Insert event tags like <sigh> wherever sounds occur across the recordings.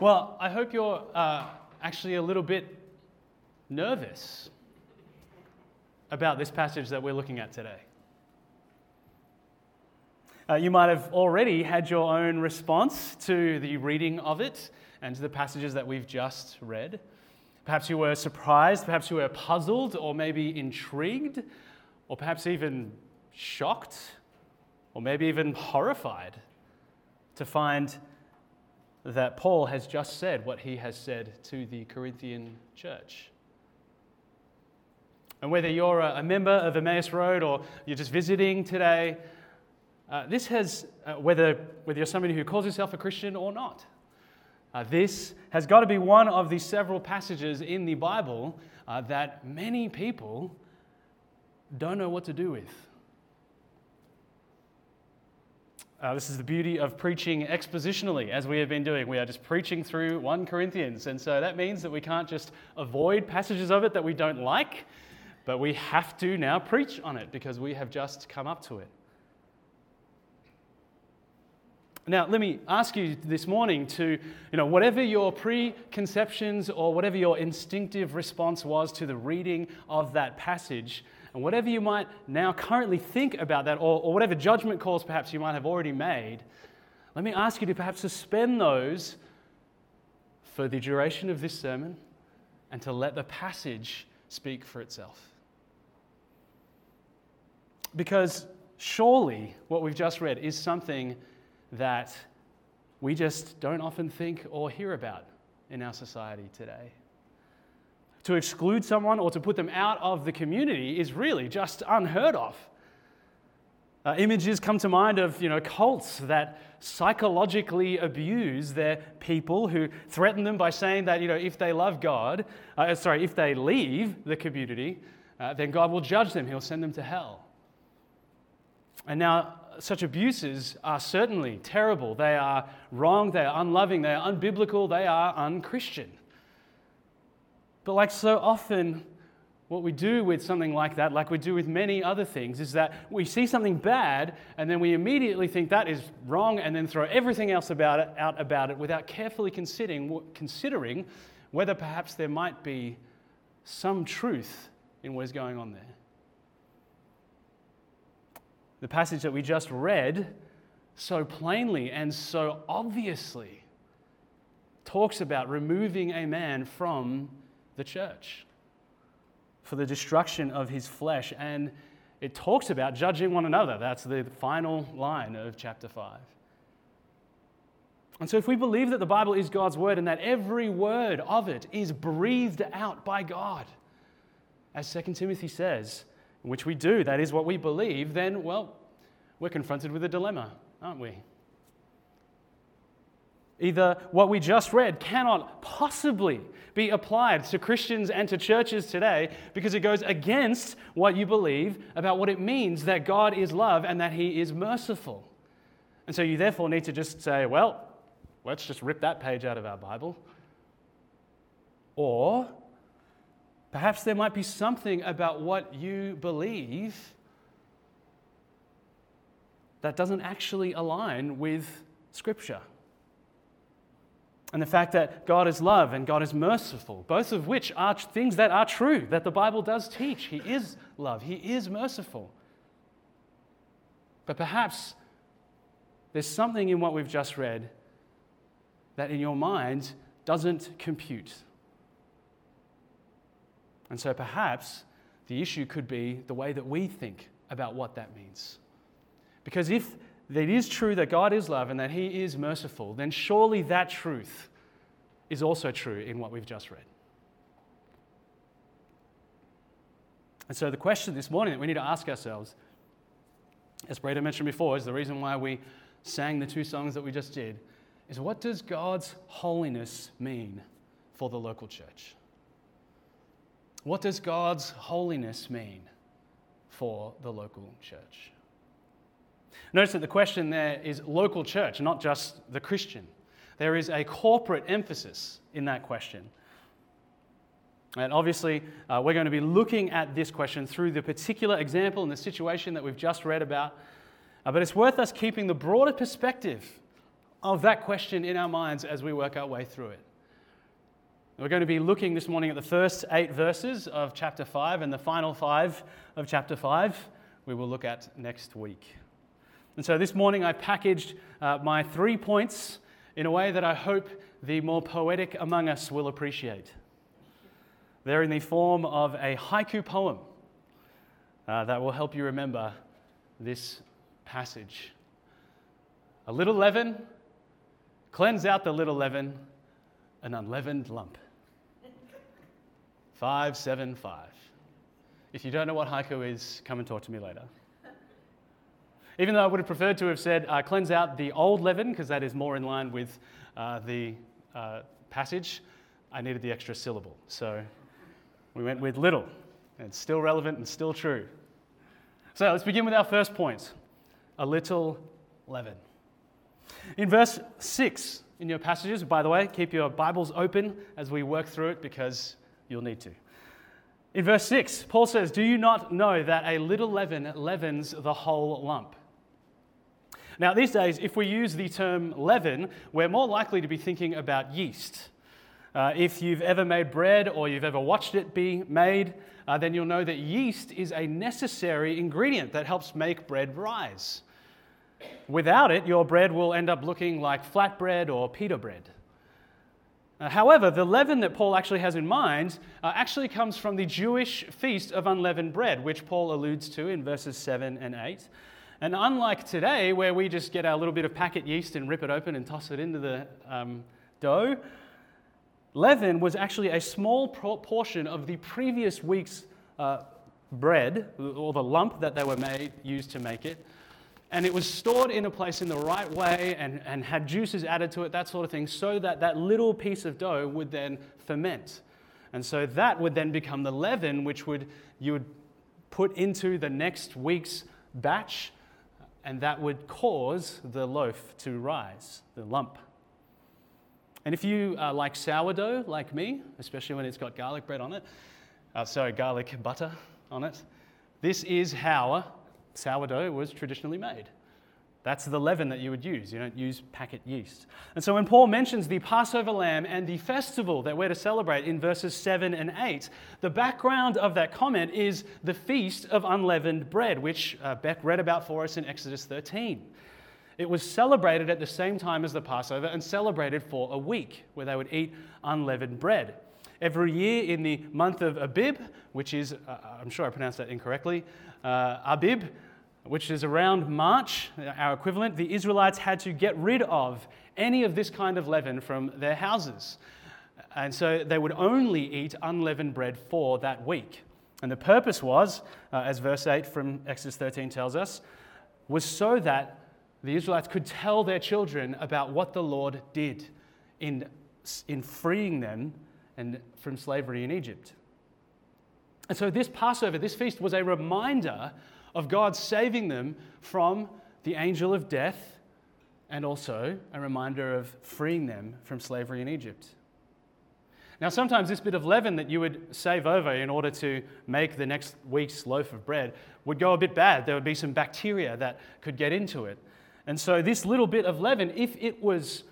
Well, I hope you're uh, actually a little bit nervous about this passage that we're looking at today. Uh, you might have already had your own response to the reading of it and to the passages that we've just read. Perhaps you were surprised, perhaps you were puzzled, or maybe intrigued, or perhaps even shocked, or maybe even horrified to find that Paul has just said what he has said to the Corinthian church. And whether you're a member of Emmaus Road or you're just visiting today, uh, this has, uh, whether, whether you're somebody who calls yourself a Christian or not, uh, this has got to be one of the several passages in the Bible uh, that many people don't know what to do with. Uh, this is the beauty of preaching expositionally, as we have been doing. We are just preaching through 1 Corinthians. And so that means that we can't just avoid passages of it that we don't like, but we have to now preach on it because we have just come up to it. Now, let me ask you this morning to, you know, whatever your preconceptions or whatever your instinctive response was to the reading of that passage, and whatever you might now currently think about that, or, or whatever judgment calls perhaps you might have already made, let me ask you to perhaps suspend those for the duration of this sermon and to let the passage speak for itself. Because surely what we've just read is something that we just don't often think or hear about in our society today. To exclude someone or to put them out of the community is really just unheard of. Uh, images come to mind of you know, cults that psychologically abuse their people who threaten them by saying that you know, if they love God, uh, sorry, if they leave the community, uh, then God will judge them, He'll send them to hell. And now, such abuses are certainly terrible. They are wrong, they are unloving, they are unbiblical, they are unchristian. But, like so often, what we do with something like that, like we do with many other things, is that we see something bad and then we immediately think that is wrong and then throw everything else about it, out about it without carefully considering, considering whether perhaps there might be some truth in what is going on there. The passage that we just read so plainly and so obviously talks about removing a man from the church for the destruction of his flesh. And it talks about judging one another. That's the final line of chapter 5. And so, if we believe that the Bible is God's word and that every word of it is breathed out by God, as 2 Timothy says, which we do, that is what we believe, then, well, we're confronted with a dilemma, aren't we? Either what we just read cannot possibly be applied to Christians and to churches today because it goes against what you believe about what it means that God is love and that He is merciful. And so you therefore need to just say, well, let's just rip that page out of our Bible. Or perhaps there might be something about what you believe that doesn't actually align with Scripture and the fact that God is love and God is merciful, both of which are things that are true, that the Bible does teach. He is love, He is merciful. But perhaps there's something in what we've just read that in your mind doesn't compute. And so perhaps the issue could be the way that we think about what that means. Because if it is true that God is love and that He is merciful, then surely that truth is also true in what we've just read. And so, the question this morning that we need to ask ourselves, as Breda mentioned before, is the reason why we sang the two songs that we just did, is what does God's holiness mean for the local church? What does God's holiness mean for the local church? Notice that the question there is local church, not just the Christian. There is a corporate emphasis in that question. And obviously, uh, we're going to be looking at this question through the particular example and the situation that we've just read about. Uh, but it's worth us keeping the broader perspective of that question in our minds as we work our way through it. We're going to be looking this morning at the first eight verses of chapter 5 and the final five of chapter 5 we will look at next week. And so this morning I packaged uh, my three points in a way that I hope the more poetic among us will appreciate. They're in the form of a haiku poem uh, that will help you remember this passage. A little leaven, cleanse out the little leaven, an unleavened lump. 575. If you don't know what haiku is, come and talk to me later. Even though I would have preferred to have said, uh, cleanse out the old leaven, because that is more in line with uh, the uh, passage, I needed the extra syllable. So we went with little. And it's still relevant and still true. So let's begin with our first point a little leaven. In verse 6 in your passages, by the way, keep your Bibles open as we work through it because you'll need to. In verse 6, Paul says, Do you not know that a little leaven leavens the whole lump? Now, these days, if we use the term leaven, we're more likely to be thinking about yeast. Uh, if you've ever made bread or you've ever watched it be made, uh, then you'll know that yeast is a necessary ingredient that helps make bread rise. Without it, your bread will end up looking like flatbread or pita bread. Uh, however, the leaven that Paul actually has in mind uh, actually comes from the Jewish feast of unleavened bread, which Paul alludes to in verses 7 and 8. And unlike today, where we just get our little bit of packet yeast and rip it open and toss it into the um, dough, leaven was actually a small portion of the previous week's uh, bread, or the lump that they were made, used to make it and it was stored in a place in the right way and, and had juices added to it, that sort of thing, so that that little piece of dough would then ferment. And so that would then become the leaven, which would, you would put into the next week's batch, and that would cause the loaf to rise, the lump. And if you uh, like sourdough, like me, especially when it's got garlic bread on it, uh, sorry, garlic butter on it, this is how sourdough was traditionally made. That's the leaven that you would use. You don't use packet yeast. And so when Paul mentions the Passover lamb and the festival that we're to celebrate in verses 7 and 8, the background of that comment is the feast of unleavened bread, which uh, Beck read about for us in Exodus 13. It was celebrated at the same time as the Passover and celebrated for a week where they would eat unleavened bread. Every year in the month of Abib, which is, uh, I'm sure I pronounced that incorrectly, uh, Abib, which is around March, our equivalent, the Israelites had to get rid of any of this kind of leaven from their houses. And so they would only eat unleavened bread for that week. And the purpose was, uh, as verse 8 from Exodus 13 tells us, was so that the Israelites could tell their children about what the Lord did in, in freeing them and from slavery in Egypt. And so this Passover, this feast, was a reminder of God saving them from the angel of death and also a reminder of freeing them from slavery in Egypt. Now, sometimes this bit of leaven that you would save over in order to make the next week's loaf of bread would go a bit bad. There would be some bacteria that could get into it. And so, this little bit of leaven, if it was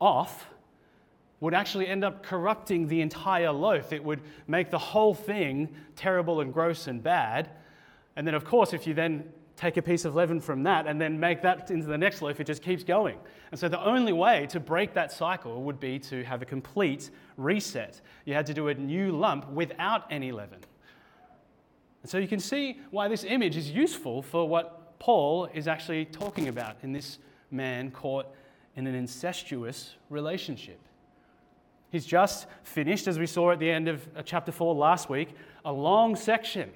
off, would actually end up corrupting the entire loaf. It would make the whole thing terrible and gross and bad. And then, of course, if you then take a piece of leaven from that and then make that into the next loaf, it just keeps going. And so the only way to break that cycle would be to have a complete reset. You had to do a new lump without any leaven. And so you can see why this image is useful for what Paul is actually talking about in this man caught in an incestuous relationship. He's just finished, as we saw at the end of uh, chapter 4 last week, a long section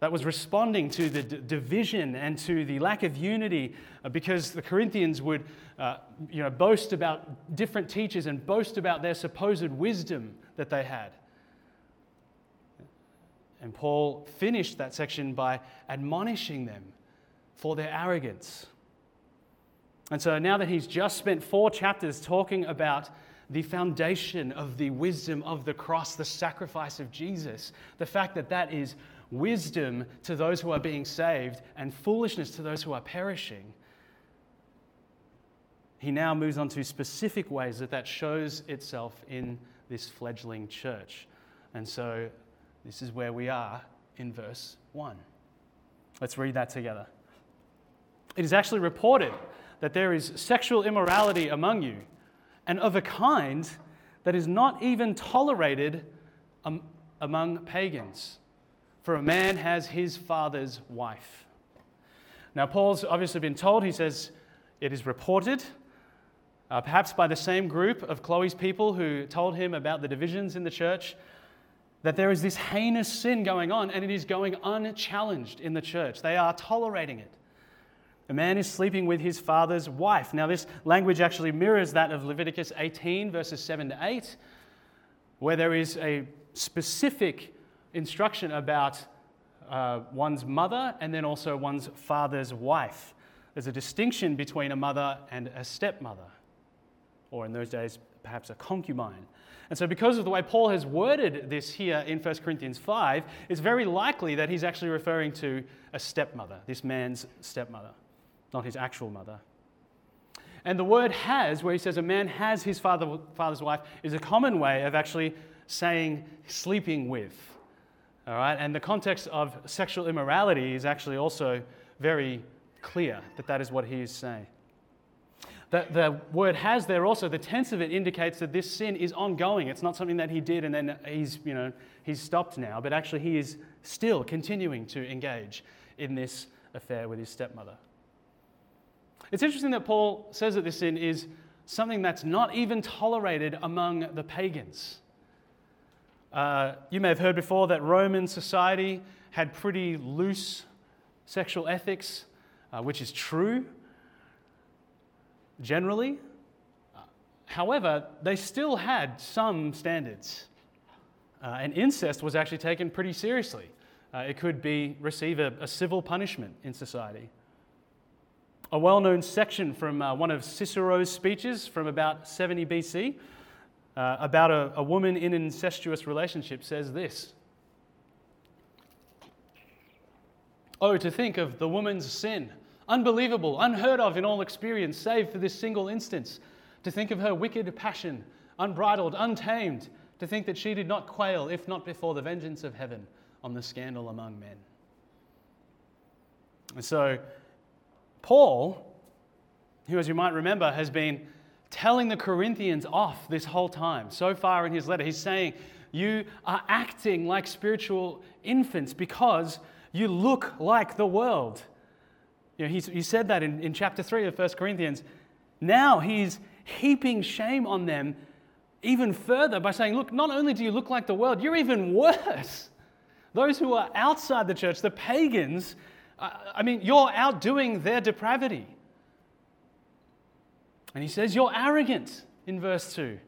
that was responding to the d- division and to the lack of unity uh, because the Corinthians would uh, you know, boast about different teachers and boast about their supposed wisdom that they had. And Paul finished that section by admonishing them for their arrogance. And so now that he's just spent four chapters talking about the foundation of the wisdom of the cross, the sacrifice of Jesus, the fact that that is wisdom to those who are being saved and foolishness to those who are perishing. he now moves on to specific ways that that shows itself in this fledgling church. And so this is where we are in verse 1. Let's read that together. It is actually reported that there is sexual immorality among you, and of a kind that is not even tolerated among pagans. For a man has his father's wife. Now, Paul's obviously been told, he says, it is reported, uh, perhaps by the same group of Chloe's people who told him about the divisions in the church, that there is this heinous sin going on and it is going unchallenged in the church. They are tolerating it. A man is sleeping with his father's wife. Now, this language actually mirrors that of Leviticus 18, verses 7 to 8, where there is a specific instruction about uh, one's mother and then also one's father's wife. There's a distinction between a mother and a stepmother, or in those days, perhaps a concubine. And so, because of the way Paul has worded this here in 1 Corinthians 5, it's very likely that he's actually referring to a stepmother, this man's stepmother, not his actual mother. And the word has, where he says a man has his father, father's wife, is a common way of actually saying sleeping with. All right? And the context of sexual immorality is actually also very clear that that is what he is saying. The, the word has there also, the tense of it indicates that this sin is ongoing. It's not something that he did and then he's, you know, he's stopped now, but actually he is still continuing to engage in this affair with his stepmother. It's interesting that Paul says that this sin is something that's not even tolerated among the pagans. Uh, you may have heard before that Roman society had pretty loose sexual ethics, uh, which is true generally. However, they still had some standards. Uh, and incest was actually taken pretty seriously. Uh, it could be receive a, a, civil punishment in society. A well known section from uh, one of Cicero's speeches from about 70 BC uh, about a, a woman in an incestuous relationship says this Oh, to think of the woman's sin unbelievable, unheard of in all experience, save for this single instance. To think of her wicked passion, unbridled, untamed, to think that she did not quail, if not before the vengeance of heaven, on the scandal among men. And so, Paul, who, as you might remember, has been telling the Corinthians off this whole time, so far in his letter, he's saying, You are acting like spiritual infants because you look like the world. You know, he said that in, in chapter 3 of 1 Corinthians. Now he's heaping shame on them even further by saying, Look, not only do you look like the world, you're even worse. Those who are outside the church, the pagans, I mean, you're outdoing their depravity. And he says, You're arrogant in verse 2.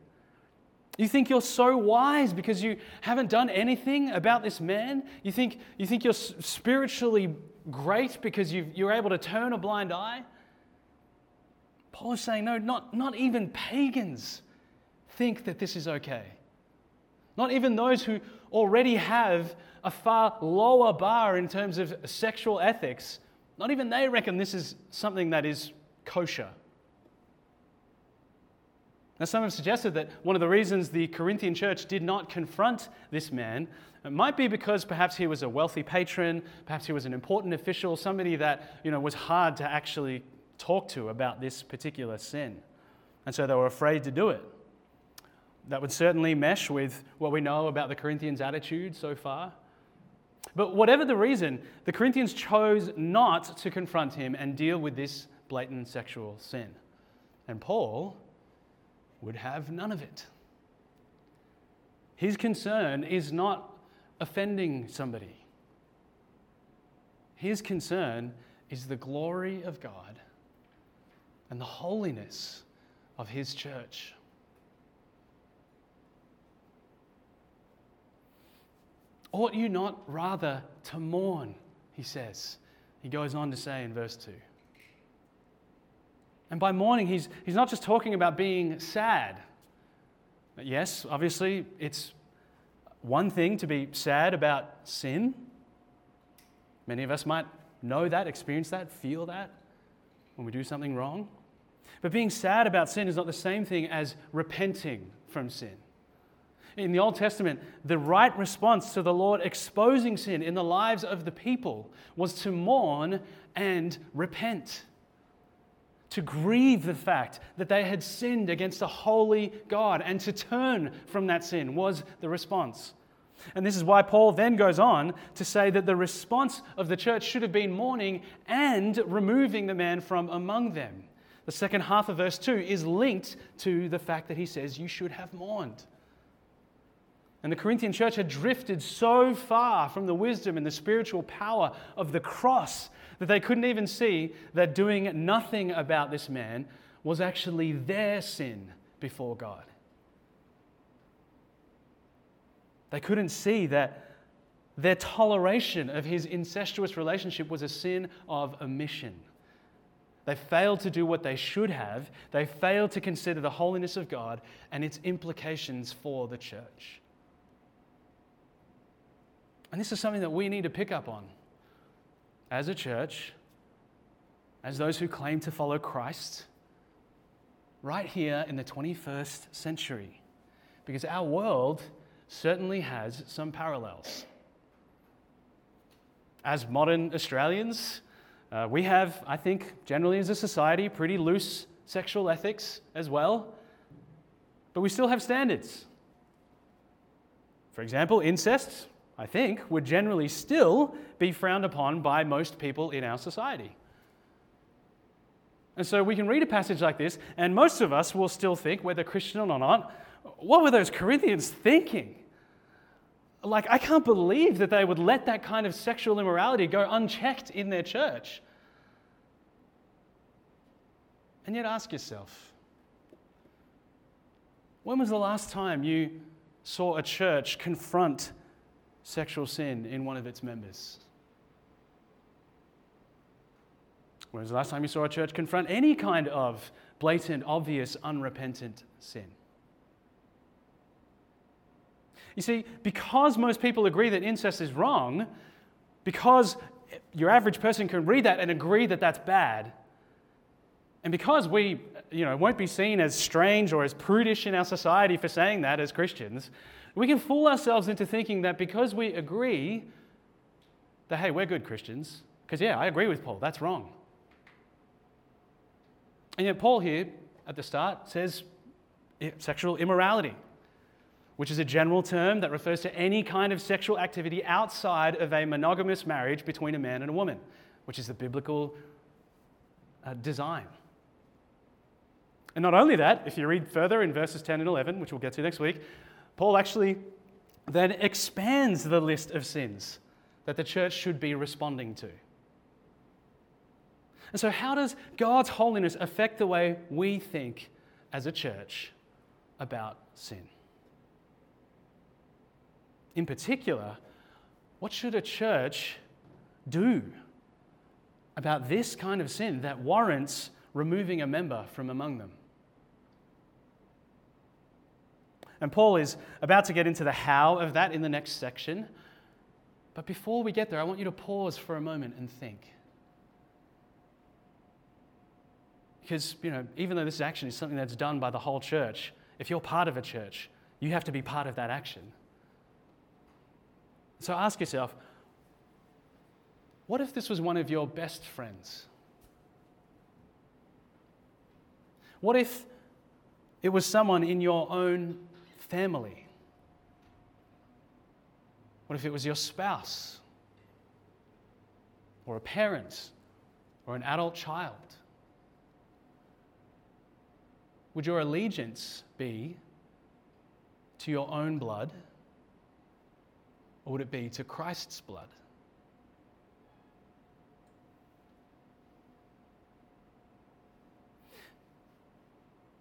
You think you're so wise because you haven't done anything about this man? You think, you think you're spiritually great because you are able to turn a blind eye? Paul is saying, no, not, not even pagans think that this is okay. Not even those who already have a far lower bar in terms of sexual ethics, not even they reckon this is something that is kosher. Now, some have suggested that one of the reasons the Corinthian church did not confront this man it might be because perhaps he was a wealthy patron, perhaps he was an important official, somebody that you know, was hard to actually talk to about this particular sin. And so they were afraid to do it. That would certainly mesh with what we know about the Corinthians' attitude so far. But whatever the reason, the Corinthians chose not to confront him and deal with this blatant sexual sin. And Paul would have none of it. His concern is not offending somebody, his concern is the glory of God and the holiness of his church. Ought you not rather to mourn? He says. He goes on to say in verse 2. And by mourning, he's, he's not just talking about being sad. Yes, obviously, it's one thing to be sad about sin. Many of us might know that, experience that, feel that when we do something wrong. But being sad about sin is not the same thing as repenting from sin. In the Old Testament, the right response to the Lord exposing sin in the lives of the people was to mourn and repent, to grieve the fact that they had sinned against a holy God, and to turn from that sin was the response. And this is why Paul then goes on to say that the response of the church should have been mourning and removing the man from among them. The second half of verse 2 is linked to the fact that he says, You should have mourned. And the Corinthian church had drifted so far from the wisdom and the spiritual power of the cross that they couldn't even see that doing nothing about this man was actually their sin before God. They couldn't see that their toleration of his incestuous relationship was a sin of omission. They failed to do what they should have. They failed to consider the holiness of God and its implications for the church. And this is something that we need to pick up on as a church, as those who claim to follow Christ, right here in the 21st century. Because our world certainly has some parallels. As modern Australians, uh, we have, I think, generally as a society, pretty loose sexual ethics as well, but we still have standards. For example, incest, I think, would generally still be frowned upon by most people in our society. And so we can read a passage like this, and most of us will still think, whether Christian or not, what were those Corinthians thinking? Like, I can't believe that they would let that kind of sexual immorality go unchecked in their church. And yet, ask yourself when was the last time you saw a church confront sexual sin in one of its members? When was the last time you saw a church confront any kind of blatant, obvious, unrepentant sin? You see, because most people agree that incest is wrong, because your average person can read that and agree that that's bad, and because we you know, won't be seen as strange or as prudish in our society for saying that as Christians, we can fool ourselves into thinking that because we agree that, hey, we're good Christians, because yeah, I agree with Paul, that's wrong. And yet, Paul here at the start says sexual immorality which is a general term that refers to any kind of sexual activity outside of a monogamous marriage between a man and a woman, which is the biblical uh, design. And not only that, if you read further in verses 10 and 11, which we'll get to next week, Paul actually then expands the list of sins that the church should be responding to. And so, how does God's holiness affect the way we think as a church about sin? in particular, what should a church do about this kind of sin that warrants removing a member from among them? And Paul is about to get into the how of that in the next section. But before we get there, I want you to pause for a moment and think. Because, you know, even though this action is something that's done by the whole church, if you're part of a church, you have to be part of that action. So ask yourself what if this was one of your best friends? What if it was someone in your own family? What if it was your spouse? Or a parent? Or an adult child? Would your allegiance be to your own blood? Or would it be to Christ's blood?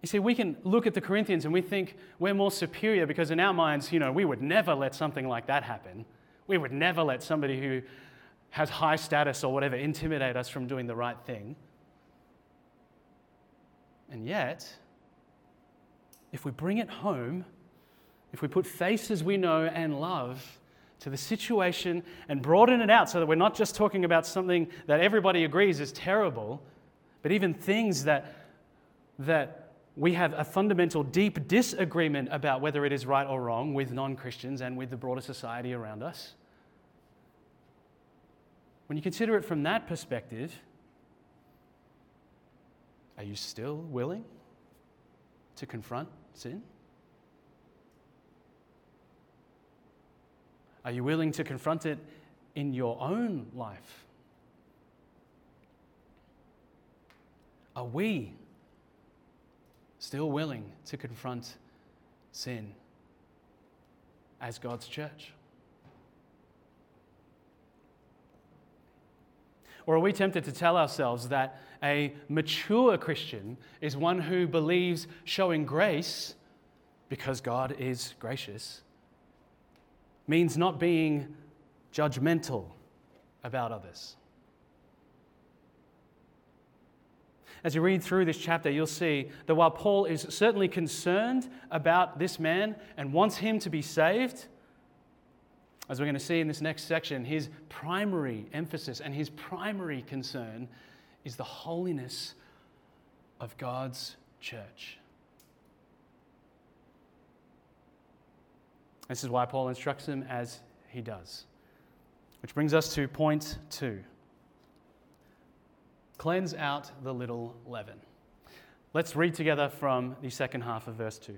You see, we can look at the Corinthians and we think we're more superior because, in our minds, you know, we would never let something like that happen. We would never let somebody who has high status or whatever intimidate us from doing the right thing. And yet, if we bring it home, if we put faces we know and love to the situation and broaden it out so that we're not just talking about something that everybody agrees is terrible, but even things that that we have a fundamental, deep disagreement about whether it is right or wrong with non Christians and with the broader society around us. When you consider it from that perspective, are you still willing to confront sin? Are you willing to confront it in your own life? Are we still willing to confront sin as God's church? Or are we tempted to tell ourselves that a mature Christian is one who believes showing grace because God is gracious means not being judgmental about others? As you read through this chapter, you'll see that while Paul is certainly concerned about this man and wants him to be saved, as we're going to see in this next section, his primary emphasis and his primary concern is the holiness of God's church. This is why Paul instructs him as he does. Which brings us to point two cleanse out the little leaven. Let's read together from the second half of verse 2.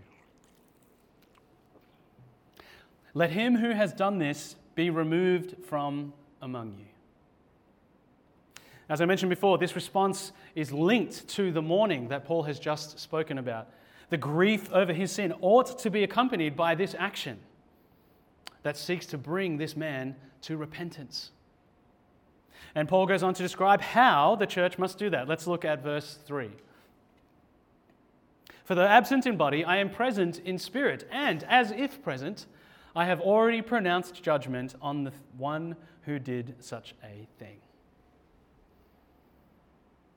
Let him who has done this be removed from among you. As I mentioned before, this response is linked to the mourning that Paul has just spoken about. The grief over his sin ought to be accompanied by this action that seeks to bring this man to repentance. And Paul goes on to describe how the church must do that. Let's look at verse 3. For the absent in body, I am present in spirit, and as if present, I have already pronounced judgment on the one who did such a thing.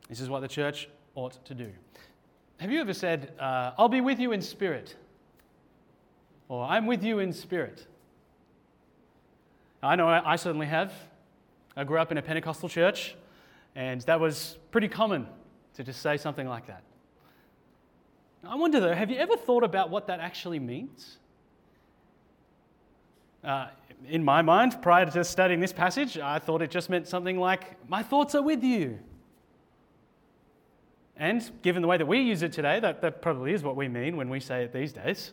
This is what the church ought to do. Have you ever said, uh, I'll be with you in spirit? Or I'm with you in spirit? I know I certainly have. I grew up in a Pentecostal church, and that was pretty common to just say something like that. I wonder though, have you ever thought about what that actually means? Uh, in my mind, prior to studying this passage, I thought it just meant something like, My thoughts are with you. And given the way that we use it today, that, that probably is what we mean when we say it these days.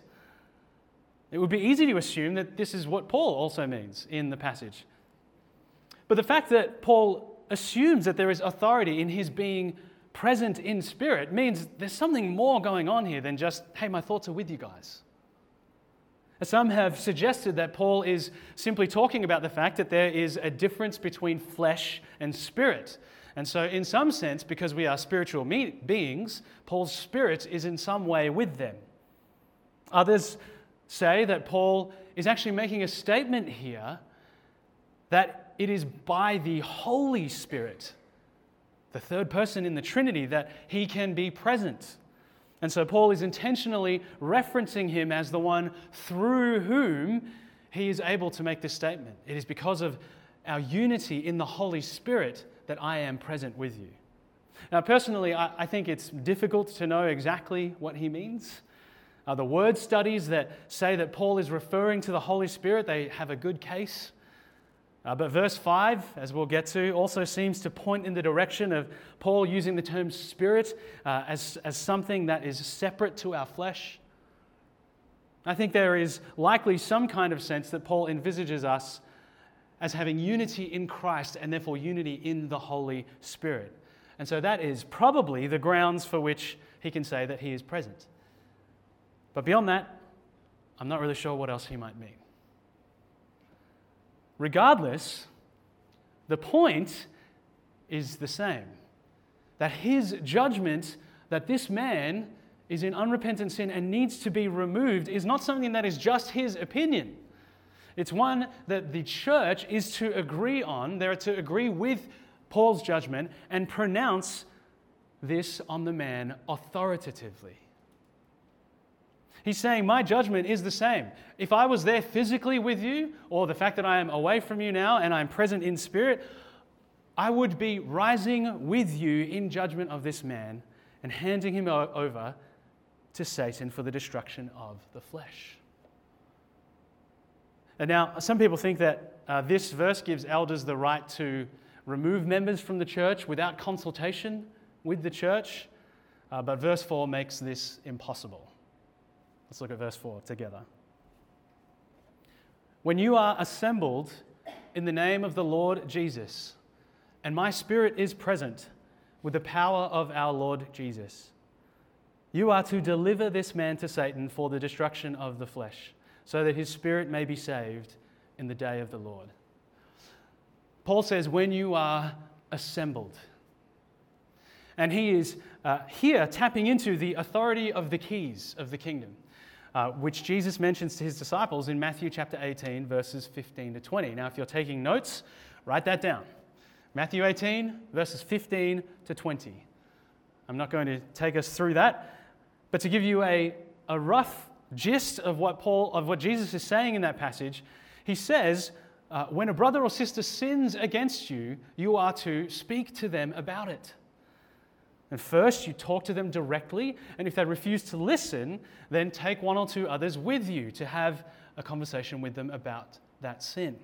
It would be easy to assume that this is what Paul also means in the passage. But the fact that Paul assumes that there is authority in his being present in spirit means there's something more going on here than just, hey, my thoughts are with you guys. Some have suggested that Paul is simply talking about the fact that there is a difference between flesh and spirit. And so, in some sense, because we are spiritual beings, Paul's spirit is in some way with them. Others say that Paul is actually making a statement here that it is by the Holy Spirit, the third person in the Trinity, that he can be present. And so Paul is intentionally referencing him as the one through whom he is able to make this statement. It is because of our unity in the Holy Spirit that I am present with you. Now, personally, I, I think it's difficult to know exactly what he means. Uh, the word studies that say that Paul is referring to the Holy Spirit, they have a good case. Uh, but verse 5, as we'll get to, also seems to point in the direction of Paul using the term spirit uh, as, as something that is separate to our flesh. I think there is likely some kind of sense that Paul envisages us as having unity in Christ and therefore unity in the Holy Spirit. And so that is probably the grounds for which he can say that he is present. But beyond that, I'm not really sure what else he might mean. Regardless, the point is the same that his judgment that this man is in unrepentant sin and needs to be removed is not something that is just his opinion. It's one that the church is to agree on. They're to agree with Paul's judgment and pronounce this on the man authoritatively. He's saying, My judgment is the same. If I was there physically with you, or the fact that I am away from you now and I'm present in spirit, I would be rising with you in judgment of this man and handing him over to Satan for the destruction of the flesh. And now, some people think that uh, this verse gives elders the right to remove members from the church without consultation with the church, uh, but verse 4 makes this impossible. Let's look at verse 4 together. When you are assembled in the name of the Lord Jesus, and my spirit is present with the power of our Lord Jesus, you are to deliver this man to Satan for the destruction of the flesh, so that his spirit may be saved in the day of the Lord. Paul says, when you are assembled. And he is uh, here tapping into the authority of the keys of the kingdom, uh, which Jesus mentions to his disciples in Matthew chapter 18, verses 15 to 20. Now, if you're taking notes, write that down. Matthew 18, verses 15 to 20. I'm not going to take us through that, but to give you a, a rough gist of what Paul of what Jesus is saying in that passage, he says, uh, when a brother or sister sins against you, you are to speak to them about it. And first, you talk to them directly, and if they refuse to listen, then take one or two others with you to have a conversation with them about that sin.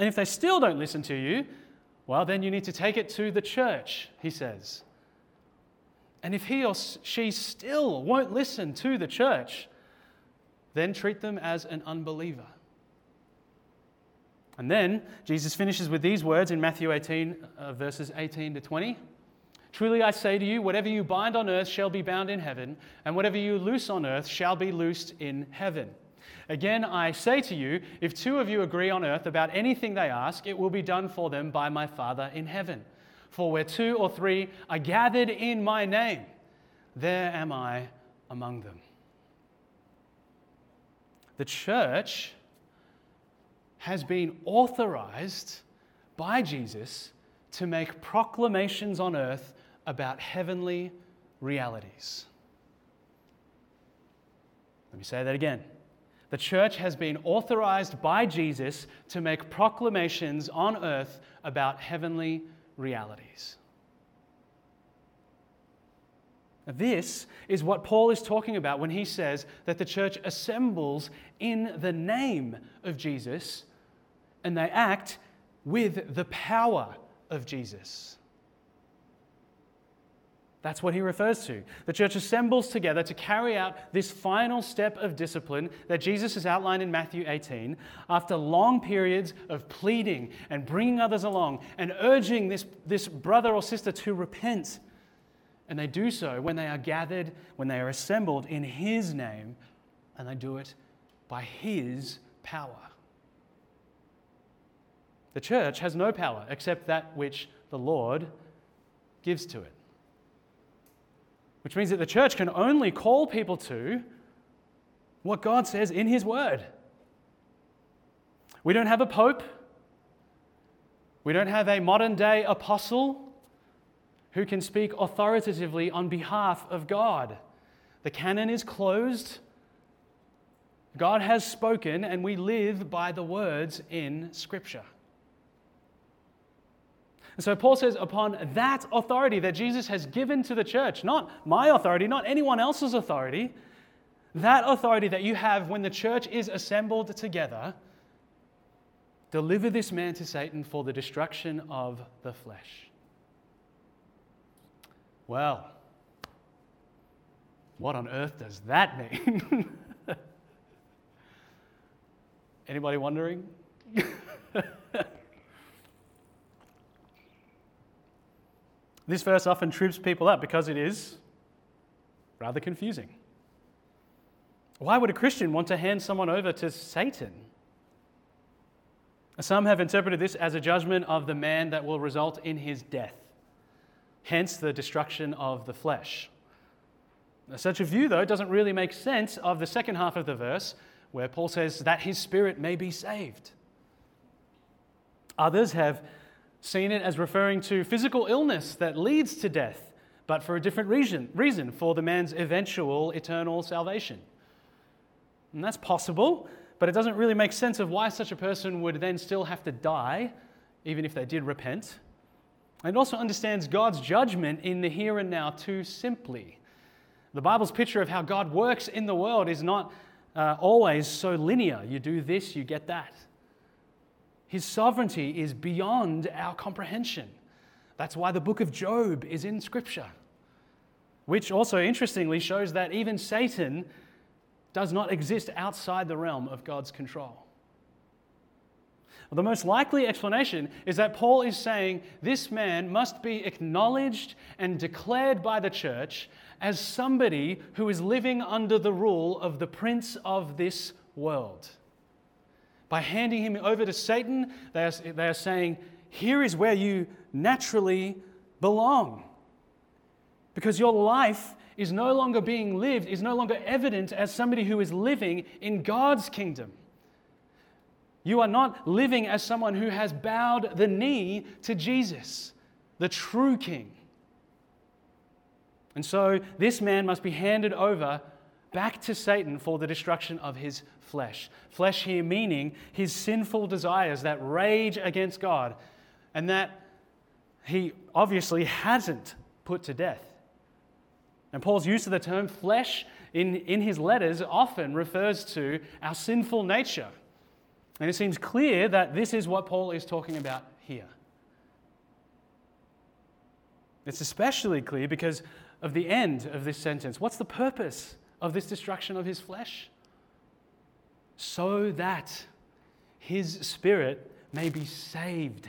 And if they still don't listen to you, well, then you need to take it to the church, he says. And if he or she still won't listen to the church, then treat them as an unbeliever. And then Jesus finishes with these words in Matthew 18, uh, verses 18 to 20. Truly I say to you, whatever you bind on earth shall be bound in heaven, and whatever you loose on earth shall be loosed in heaven. Again, I say to you, if two of you agree on earth about anything they ask, it will be done for them by my Father in heaven. For where two or three are gathered in my name, there am I among them. The church has been authorized by Jesus to make proclamations on earth about heavenly realities. Let me say that again. The church has been authorized by Jesus to make proclamations on earth about heavenly realities. This is what Paul is talking about when he says that the church assembles in the name of Jesus and they act with the power of Jesus. That's what he refers to. The church assembles together to carry out this final step of discipline that Jesus has outlined in Matthew 18 after long periods of pleading and bringing others along and urging this, this brother or sister to repent. And they do so when they are gathered, when they are assembled in his name, and they do it by his power. The church has no power except that which the Lord gives to it. Which means that the church can only call people to what God says in His Word. We don't have a pope. We don't have a modern day apostle who can speak authoritatively on behalf of God. The canon is closed. God has spoken, and we live by the words in Scripture. And so Paul says, upon that authority that Jesus has given to the church, not my authority, not anyone else's authority, that authority that you have when the church is assembled together, deliver this man to Satan for the destruction of the flesh. Well, what on earth does that mean? <laughs> Anybody wondering? <laughs> This verse often trips people up because it is rather confusing. Why would a Christian want to hand someone over to Satan? Some have interpreted this as a judgment of the man that will result in his death, hence the destruction of the flesh. Such a view, though, doesn't really make sense of the second half of the verse, where Paul says that his spirit may be saved. Others have seen it as referring to physical illness that leads to death, but for a different reason, reason for the man's eventual eternal salvation. And that's possible, but it doesn't really make sense of why such a person would then still have to die, even if they did repent. And it also understands God's judgment in the here and now too simply. The Bible's picture of how God works in the world is not uh, always so linear. You do this, you get that. His sovereignty is beyond our comprehension. That's why the book of Job is in Scripture, which also interestingly shows that even Satan does not exist outside the realm of God's control. The most likely explanation is that Paul is saying this man must be acknowledged and declared by the church as somebody who is living under the rule of the prince of this world. By handing him over to Satan, they are, they are saying, Here is where you naturally belong. Because your life is no longer being lived, is no longer evident as somebody who is living in God's kingdom. You are not living as someone who has bowed the knee to Jesus, the true King. And so this man must be handed over back to Satan for the destruction of his flesh. Flesh here meaning his sinful desires that rage against God and that he obviously hasn't put to death. And Paul's use of the term flesh in, in his letters often refers to our sinful nature. And it seems clear that this is what Paul is talking about here. It's especially clear because of the end of this sentence. What's the purpose of this destruction of his flesh? So that his spirit may be saved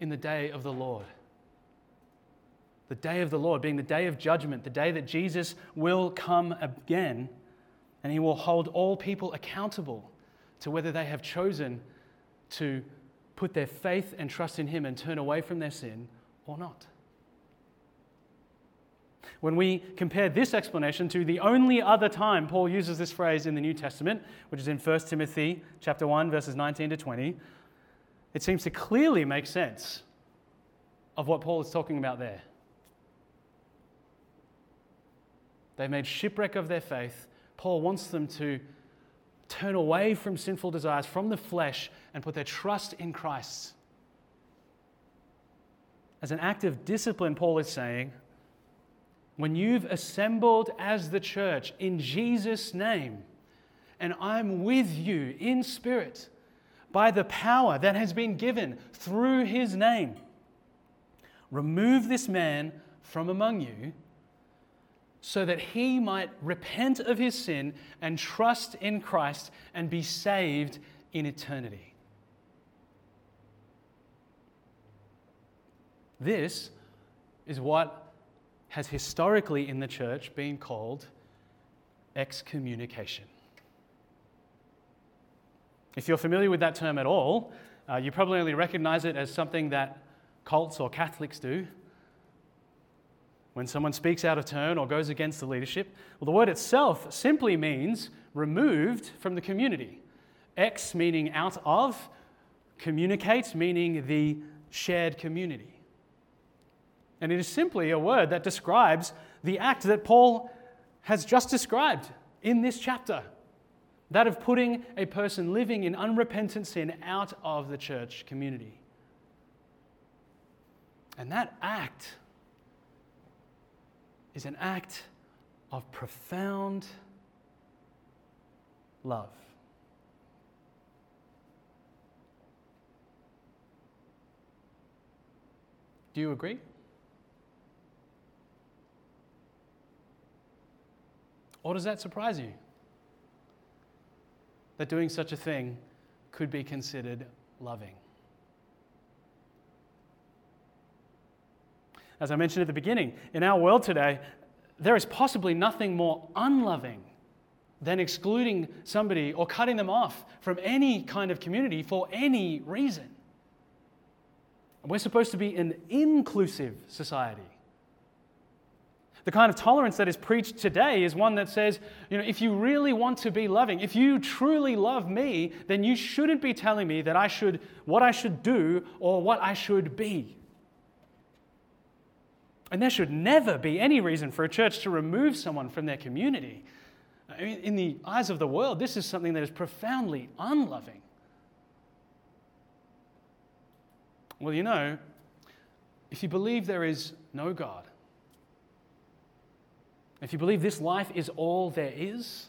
in the day of the Lord. The day of the Lord being the day of judgment, the day that Jesus will come again and he will hold all people accountable to whether they have chosen to put their faith and trust in Him and turn away from their sin or not. When we compare this explanation to the only other time Paul uses this phrase in the New Testament, which is in 1 Timothy chapter 1 verses 19 to 20, it seems to clearly make sense of what Paul is talking about there. They made shipwreck of their faith. Paul wants them to turn away from sinful desires, from the flesh, and put their trust in Christ. As an act of discipline, Paul is saying, when you've assembled as the church in Jesus' name, and I'm with you in spirit by the power that has been given through his name, remove this man from among you so that he might repent of his sin and trust in Christ and be saved in eternity. This is what has historically in the church been called excommunication. If you're familiar with that term at all, uh, you probably only recognize it as something that cults or Catholics do when someone speaks out of turn or goes against the leadership? Well, the word itself simply means removed from the community. Ex meaning out of, communicate meaning the shared community. And it is simply a word that describes the act that Paul has just described in this chapter that of putting a person living in unrepentant sin out of the church community. And that act is an act of profound love. Do you agree? Or does that surprise you? That doing such a thing could be considered loving? As I mentioned at the beginning, in our world today, there is possibly nothing more unloving than excluding somebody or cutting them off from any kind of community for any reason. We're supposed to be an inclusive society. The kind of tolerance that is preached today is one that says, you know, if you really want to be loving, if you truly love me, then you shouldn't be telling me that I should what I should do or what I should be. And there should never be any reason for a church to remove someone from their community. I mean, in the eyes of the world, this is something that is profoundly unloving. Well, you know, if you believe there is no God, if you believe this life is all there is,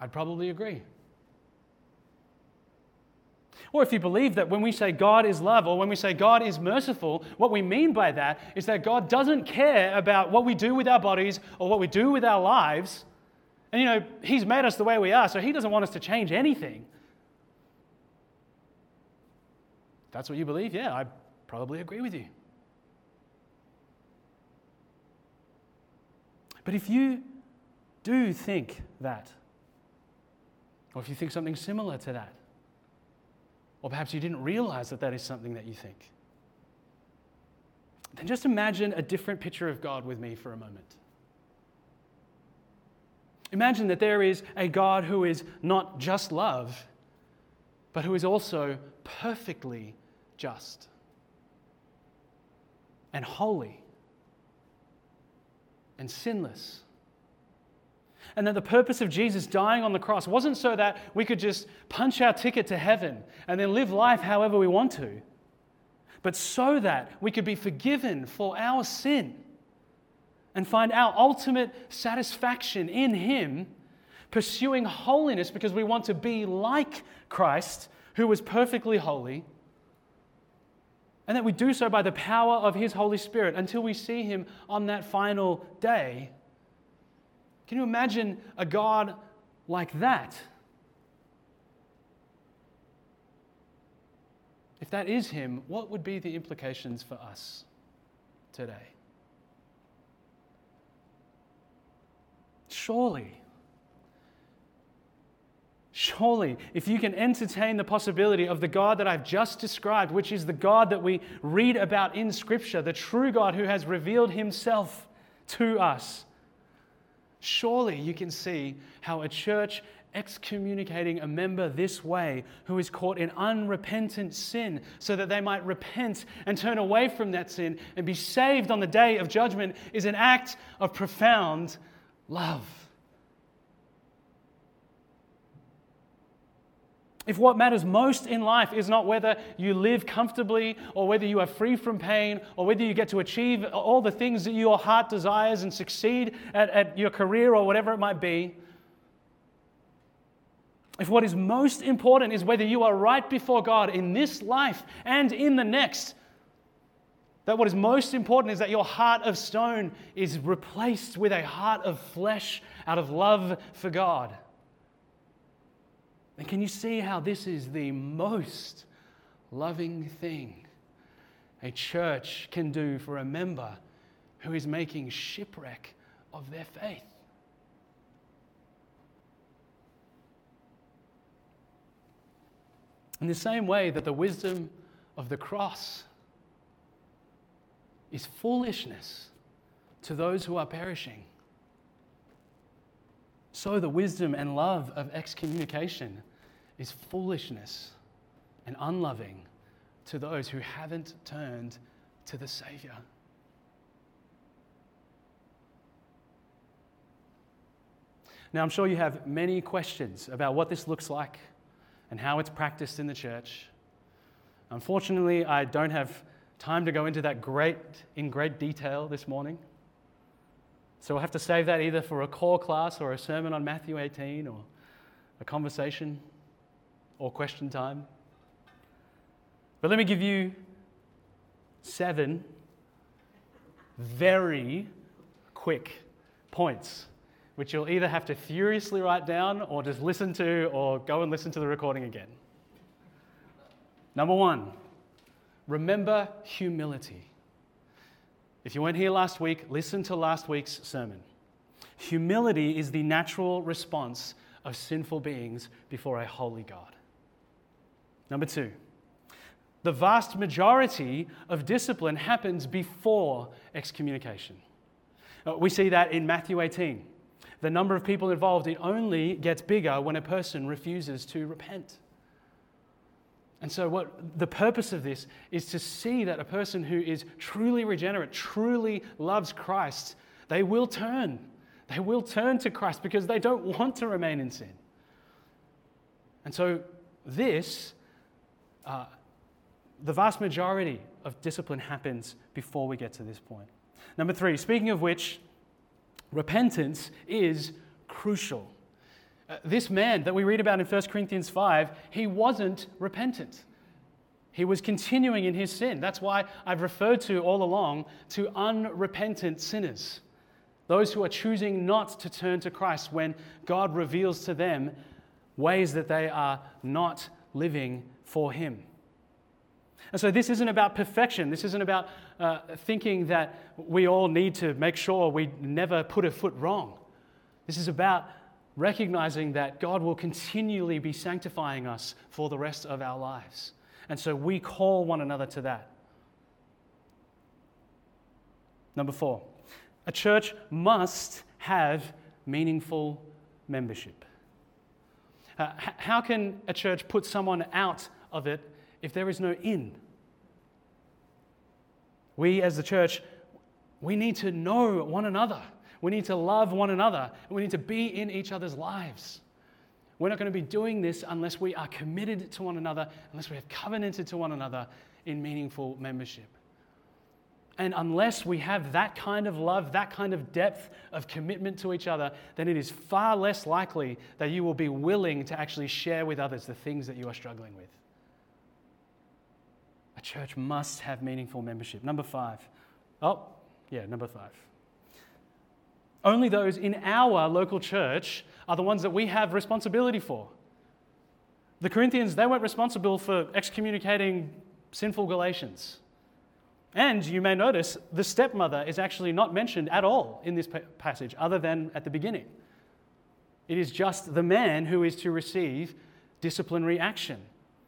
I'd probably agree. Or if you believe that when we say God is love or when we say God is merciful, what we mean by that is that God doesn't care about what we do with our bodies or what we do with our lives. And you know, He's made us the way we are, so He doesn't want us to change anything. That's what you believe? Yeah, I probably agree with you. But if you do think that, or if you think something similar to that, or perhaps you didn't realize that that is something that you think. Then just imagine a different picture of God with me for a moment. Imagine that there is a God who is not just love, but who is also perfectly just and holy and sinless and that the purpose of Jesus dying on the cross wasn't so that we could just punch our ticket to heaven and then live life however we want to, but so that we could be forgiven for our sin and find our ultimate satisfaction in Him, pursuing holiness because we want to be like Christ, who was perfectly holy. And that we do so by the power of His Holy Spirit until we see Him on that final day can you imagine a God like that? If that is Him, what would be the implications for us today? Surely, Surely, if you can entertain the possibility of the God that I've just described, which is the God that we read about in Scripture, the true God who has revealed himself to us, Surely you can see how a church excommunicating a member this way who is caught in unrepentant sin so that they might repent and turn away from that sin and be saved on the day of judgment is an act of profound love. If what matters most in life is not whether you live comfortably or whether you are free from pain or whether you get to achieve all the things that your heart desires and succeed at, at your career or whatever it might be, if what is most important is whether you are right before God in this life and in the next, that what is most important is that your heart of stone is replaced with a heart of flesh out of love for God. And can you see how this is the most loving thing a church can do for a member who is making shipwreck of their faith? In the same way that the wisdom of the cross is foolishness to those who are perishing, so the wisdom and love of excommunication is foolishness and unloving to those who haven't turned to the Savior. Now, I'm sure you have many questions about what this looks like and how it's practiced in the church. Unfortunately, I don't have time to go into that great, in great detail this morning. So we'll have to save that either for a core class or a sermon on Matthew 18 or a conversation or question time. But let me give you seven very quick points, which you'll either have to furiously write down or just listen to or go and listen to the recording again. Number one, remember humility. If you weren't here last week, listen to last week's sermon. Humility is the natural response of sinful beings before a holy God. Number two, the vast majority of discipline happens before excommunication. Uh, we see that in Matthew 18. The number of people involved, it only gets bigger when a person refuses to repent. And so, what the purpose of this is to see that a person who is truly regenerate, truly loves Christ, they will turn. They will turn to Christ because they don't want to remain in sin. And so, this uh, the vast majority of discipline happens before we get to this point. Number three, speaking of which, repentance is crucial. Uh, this man that we read about in 1 Corinthians 5, he wasn't repentant. He was continuing in his sin. That's why I've referred to all along to unrepentant sinners. Those who are choosing not to turn to Christ when God reveals to them ways that they are not living for Him. And so, this isn't about perfection. This isn't about uh, thinking that we all need to make sure we never put a foot wrong. This is about recognizing that God will continually be sanctifying us for the rest of our lives. And so, we call one another to that. Number four, a church must have meaningful membership. Uh, how can a church put someone out of it if there is no in? We as the church, we need to know one another. We need to love one another. We need to be in each other's lives. We're not going to be doing this unless we are committed to one another, unless we have covenanted to one another in meaningful membership. And unless we have that kind of love, that kind of depth of commitment to each other, then it is far less likely that you will be willing to actually share with others the things that you are struggling with. Church must have meaningful membership. Number five. Oh, yeah, number five. Only those in our local church are the ones that we have responsibility for. The Corinthians, they weren't responsible for excommunicating sinful Galatians. And you may notice the stepmother is actually not mentioned at all in this passage, other than at the beginning. It is just the man who is to receive disciplinary action.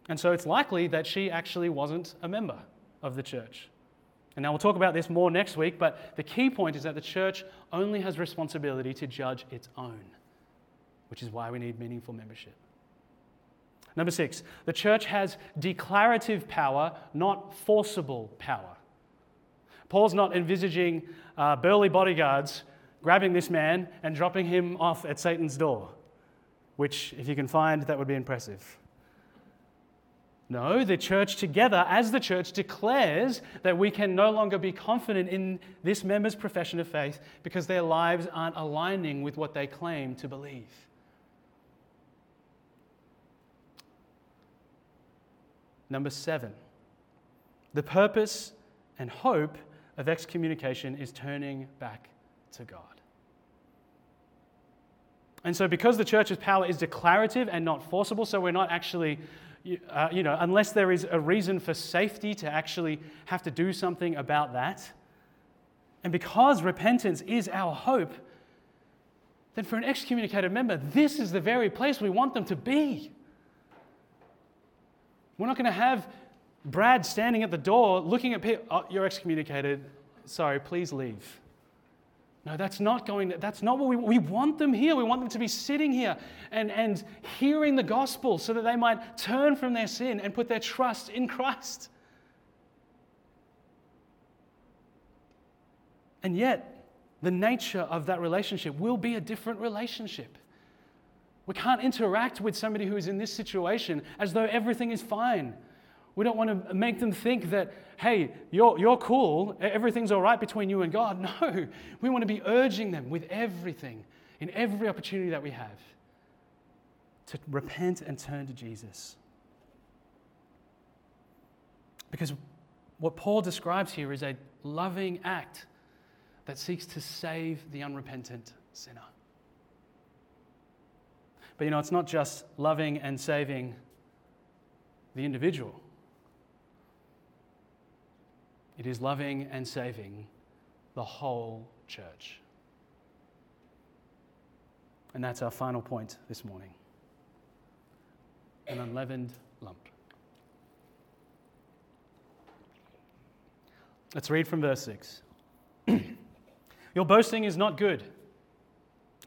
And so it's likely that she actually wasn't a member of the church. And now we'll talk about this more next week, but the key point is that the church only has responsibility to judge its own, which is why we need meaningful membership. Number six, the church has declarative power, not forcible power. Paul's not envisaging uh, burly bodyguards grabbing this man and dropping him off at Satan's door, which, if you can find, that would be impressive. No, the church together, as the church, declares that we can no longer be confident in this member's profession of faith because their lives aren't aligning with what they claim to believe. Number seven, the purpose and hope of excommunication is turning back to God. And so, because the church's power is declarative and not forcible, so we're not actually, uh, you know, unless there is a reason for safety to actually have to do something about that, and because repentance is our hope, then for an excommunicated member, this is the very place we want them to be. We're not going to have Brad standing at the door looking at people, oh, you're excommunicated. Sorry, please leave. No, that's not going, that's not what we, we want them here. We want them to be sitting here and, and hearing the gospel so that they might turn from their sin and put their trust in Christ. And yet, the nature of that relationship will be a different relationship. We can't interact with somebody who is in this situation as though everything is fine. We don't want to make them think that, hey, you're, you're cool, everything's all right between you and God. <laughs> No, we want to be urging them with everything, in every opportunity that we have, to repent and turn to Jesus. Because what Paul describes here is a loving act that seeks to save the unrepentant sinner. But you know, it's not just loving and saving the individual. It is loving and saving the whole church. And that's our final point this morning an unleavened lump. Let's read from verse 6. <clears throat> Your boasting is not good.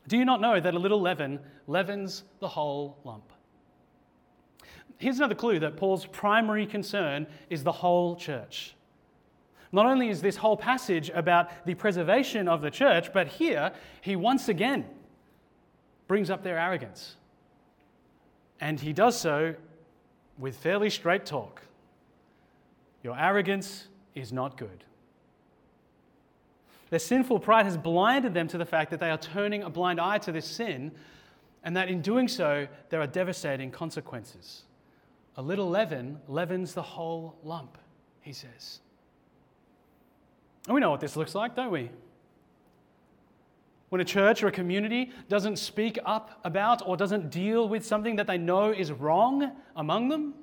Do you not know that a little leaven leavens the whole lump? Here's another clue that Paul's primary concern is the whole church. Not only is this whole passage about the preservation of the church, but here he once again brings up their arrogance. And he does so with fairly straight talk. Your arrogance is not good. Their sinful pride has blinded them to the fact that they are turning a blind eye to this sin, and that in doing so, there are devastating consequences. A little leaven leavens the whole lump, he says. And we know what this looks like, don't we? When a church or a community doesn't speak up about or doesn't deal with something that they know is wrong among them,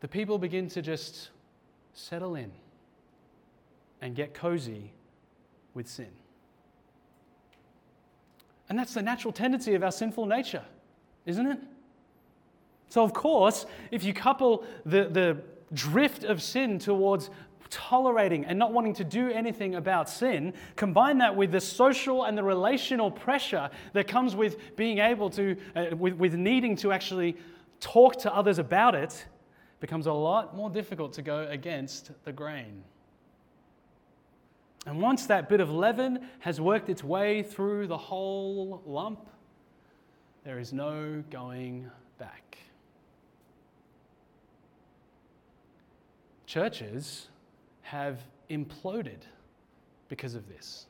the people begin to just settle in and get cozy with sin. And that's the natural tendency of our sinful nature, isn't it? So, of course, if you couple the, the drift of sin towards tolerating and not wanting to do anything about sin, combine that with the social and the relational pressure that comes with being able to, uh, with, with needing to actually talk to others about it, becomes a lot more difficult to go against the grain. And once that bit of leaven has worked its way through the whole lump, there is no going back. Churches have imploded because of this.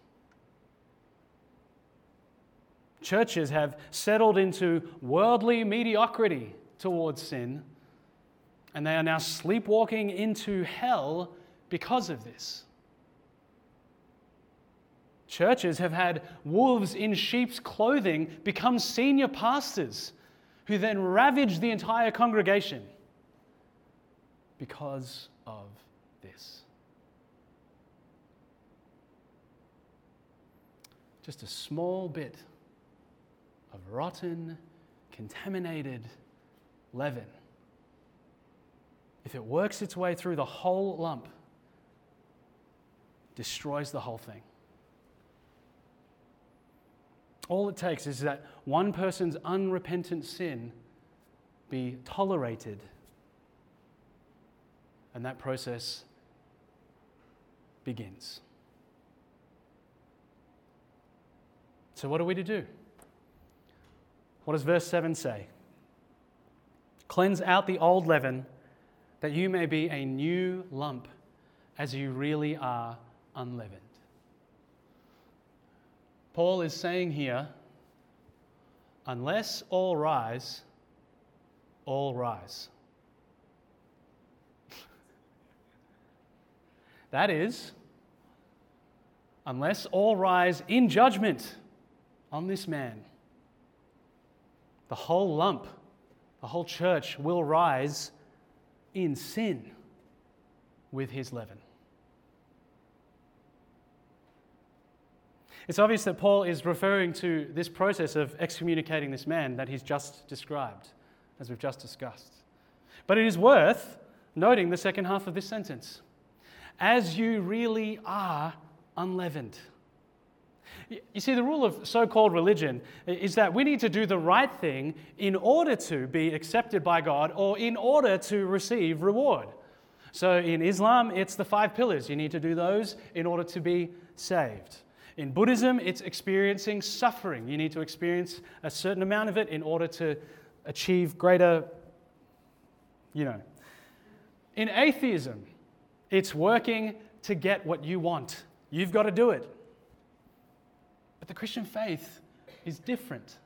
Churches have settled into worldly mediocrity towards sin, and they are now sleepwalking into hell because of this. Churches have had wolves in sheep's clothing become senior pastors who then ravage the entire congregation because of this. Just a small bit of rotten, contaminated leaven, if it works its way through the whole lump, destroys the whole thing. All it takes is that one person's unrepentant sin be tolerated, and that process begins. So, what are we to do? What does verse 7 say? Cleanse out the old leaven, that you may be a new lump, as you really are unleavened. Paul is saying here, unless all rise, all rise. <laughs> that is, unless all rise in judgment on this man, the whole lump, the whole church will rise in sin with his leaven. It's obvious that Paul is referring to this process of excommunicating this man that he's just described, as we've just discussed. But it is worth noting the second half of this sentence as you really are unleavened. You see, the rule of so called religion is that we need to do the right thing in order to be accepted by God or in order to receive reward. So in Islam, it's the five pillars. You need to do those in order to be saved. In Buddhism, it's experiencing suffering. You need to experience a certain amount of it in order to achieve greater, you know. In atheism, it's working to get what you want. You've got to do it. But the Christian faith is different.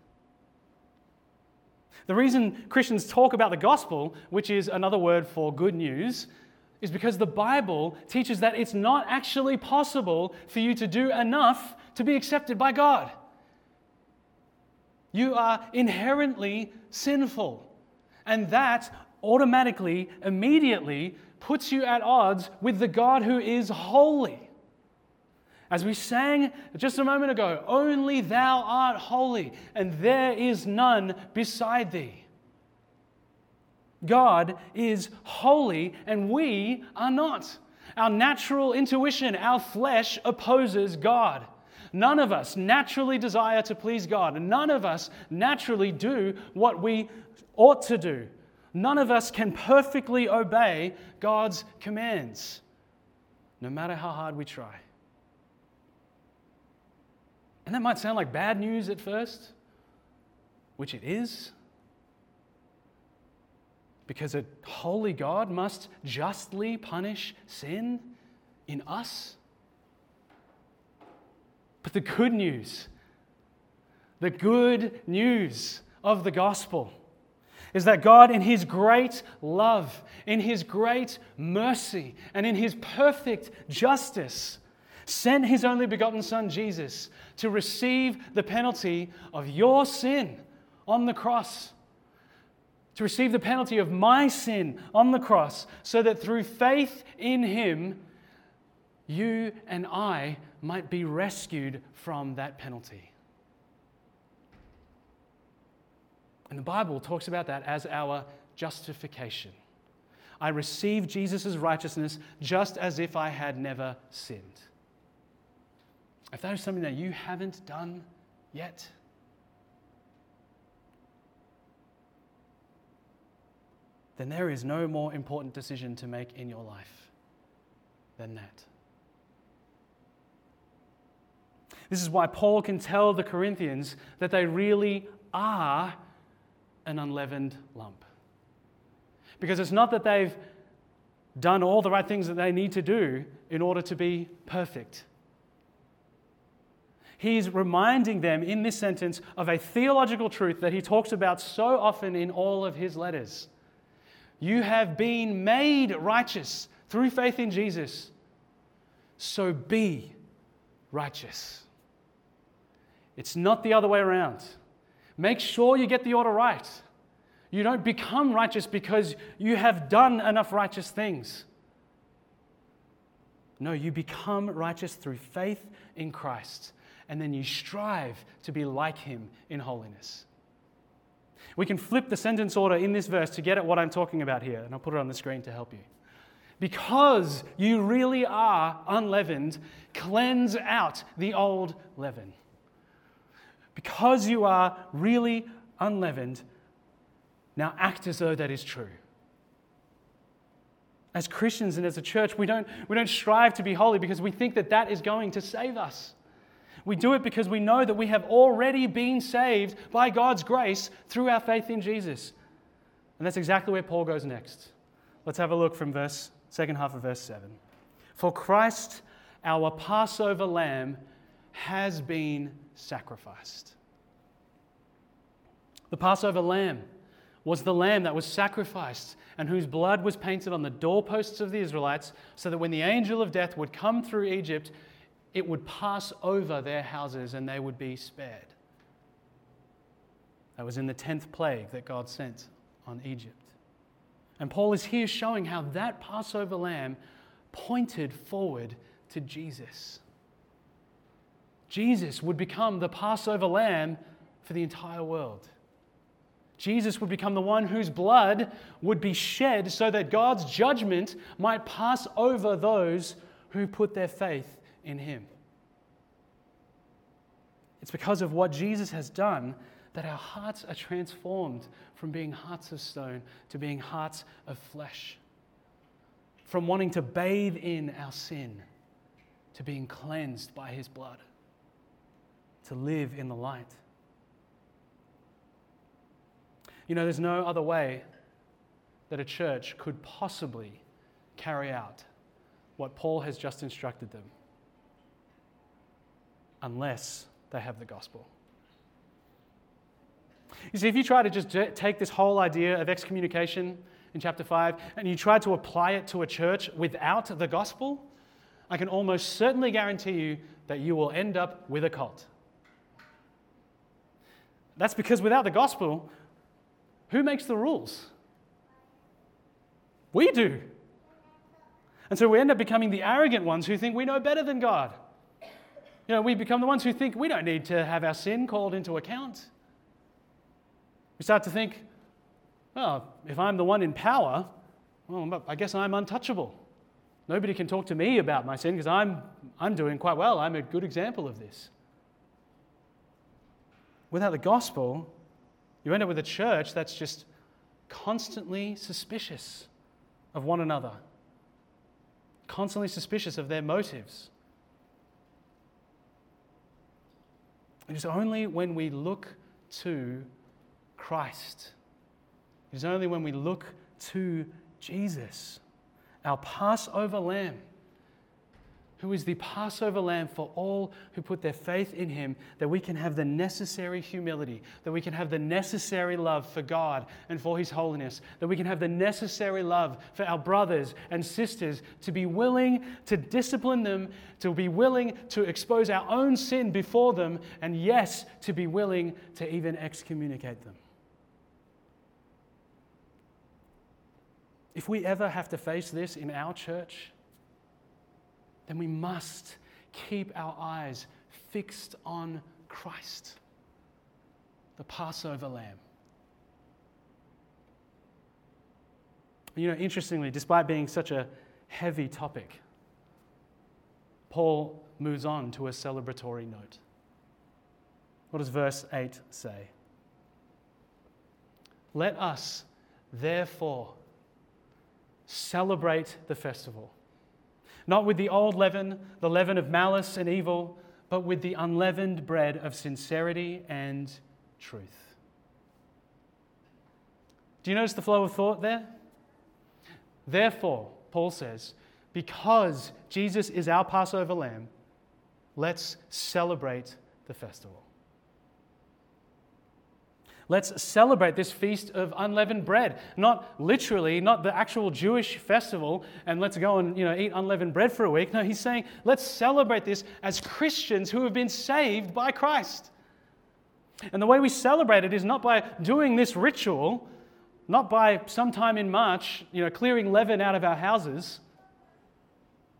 The reason Christians talk about the gospel, which is another word for good news, is because the Bible teaches that it's not actually possible for you to do enough to be accepted by God. You are inherently sinful, and that automatically, immediately puts you at odds with the God who is holy. As we sang just a moment ago, only thou art holy, and there is none beside thee. God is holy, and we are not. Our natural intuition, our flesh opposes God. None of us naturally desire to please God. None of us naturally do what we ought to do. None of us can perfectly obey God's commands, no matter how hard we try. And that might sound like bad news at first, which it is. because a holy God must justly punish sin in us. But the good news, the good news of the gospel is that God, in His great love, in His great mercy, and in His perfect justice, sent His only begotten Son, Jesus, to receive the penalty of your sin on the cross, to receive the penalty of my sin on the cross, so that through faith in Him, you and I might be rescued from that penalty. And the Bible talks about that as our justification. I receive Jesus' righteousness just as if I had never sinned. If that is something that you haven't done yet, then there is no more important decision to make in your life than that. This is why Paul can tell the Corinthians that they really are an unleavened lump. Because it's not that they've done all the right things that they need to do in order to be perfect. He's reminding them in this sentence of a theological truth that he talks about so often in all of his letters. You have been made righteous through faith in Jesus, so be righteous. It's not the other way around. Make sure you get the order right. You don't become righteous because you have done enough righteous things. No, you become righteous through faith in Christ, and then you strive to be like Him in holiness. We can flip the sentence order in this verse to get at what I'm talking about here, and I'll put it on the screen to help you. Because you really are unleavened, cleanse out the old leaven because you are really unleavened, now act as though that is true. As Christians and as a church, we don't, we don't strive to be holy because we think that that is going to save us. We do it because we know that we have already been saved by God's grace through our faith in Jesus. And that's exactly where Paul goes next. Let's have a look from verse second half of verse 7. For Christ, our Passover lamb, has been sacrificed. The Passover lamb was the lamb that was sacrificed and whose blood was painted on the doorposts of the Israelites so that when the angel of death would come through Egypt, it would pass over their houses and they would be spared. That was in the 10th plague that God sent on Egypt. And Paul is here showing how that Passover lamb pointed forward to Jesus. Jesus would become the Passover lamb for the entire world. Jesus would become the one whose blood would be shed so that God's judgment might pass over those who put their faith in him. It's because of what Jesus has done that our hearts are transformed from being hearts of stone to being hearts of flesh. From wanting to bathe in our sin to being cleansed by his blood to live in the light. You know, there's no other way that a church could possibly carry out what Paul has just instructed them unless they have the gospel. You see, if you try to just take this whole idea of excommunication in chapter 5 and you try to apply it to a church without the gospel, I can almost certainly guarantee you that you will end up with a cult. That's because without the gospel, who makes the rules? We do. And so we end up becoming the arrogant ones who think we know better than God. You know, we become the ones who think we don't need to have our sin called into account. We start to think, well, if I'm the one in power, well, I guess I'm untouchable. Nobody can talk to me about my sin because I'm, I'm doing quite well. I'm a good example of this. Without the gospel, you end up with a church that's just constantly suspicious of one another, constantly suspicious of their motives. It is only when we look to Christ, it is only when we look to Jesus, our Passover lamb who is the Passover lamb for all who put their faith in him, that we can have the necessary humility, that we can have the necessary love for God and for his holiness, that we can have the necessary love for our brothers and sisters, to be willing to discipline them, to be willing to expose our own sin before them, and yes, to be willing to even excommunicate them. If we ever have to face this in our church, then we must keep our eyes fixed on Christ, the Passover lamb. You know, interestingly, despite being such a heavy topic, Paul moves on to a celebratory note. What does verse 8 say? Let us, therefore, celebrate the festival not with the old leaven, the leaven of malice and evil, but with the unleavened bread of sincerity and truth. Do you notice the flow of thought there? Therefore, Paul says, because Jesus is our Passover lamb, let's celebrate the festival. Let's celebrate this feast of unleavened bread. Not literally, not the actual Jewish festival, and let's go and you know, eat unleavened bread for a week. No, he's saying, let's celebrate this as Christians who have been saved by Christ. And the way we celebrate it is not by doing this ritual, not by sometime in March, you know, clearing leaven out of our houses.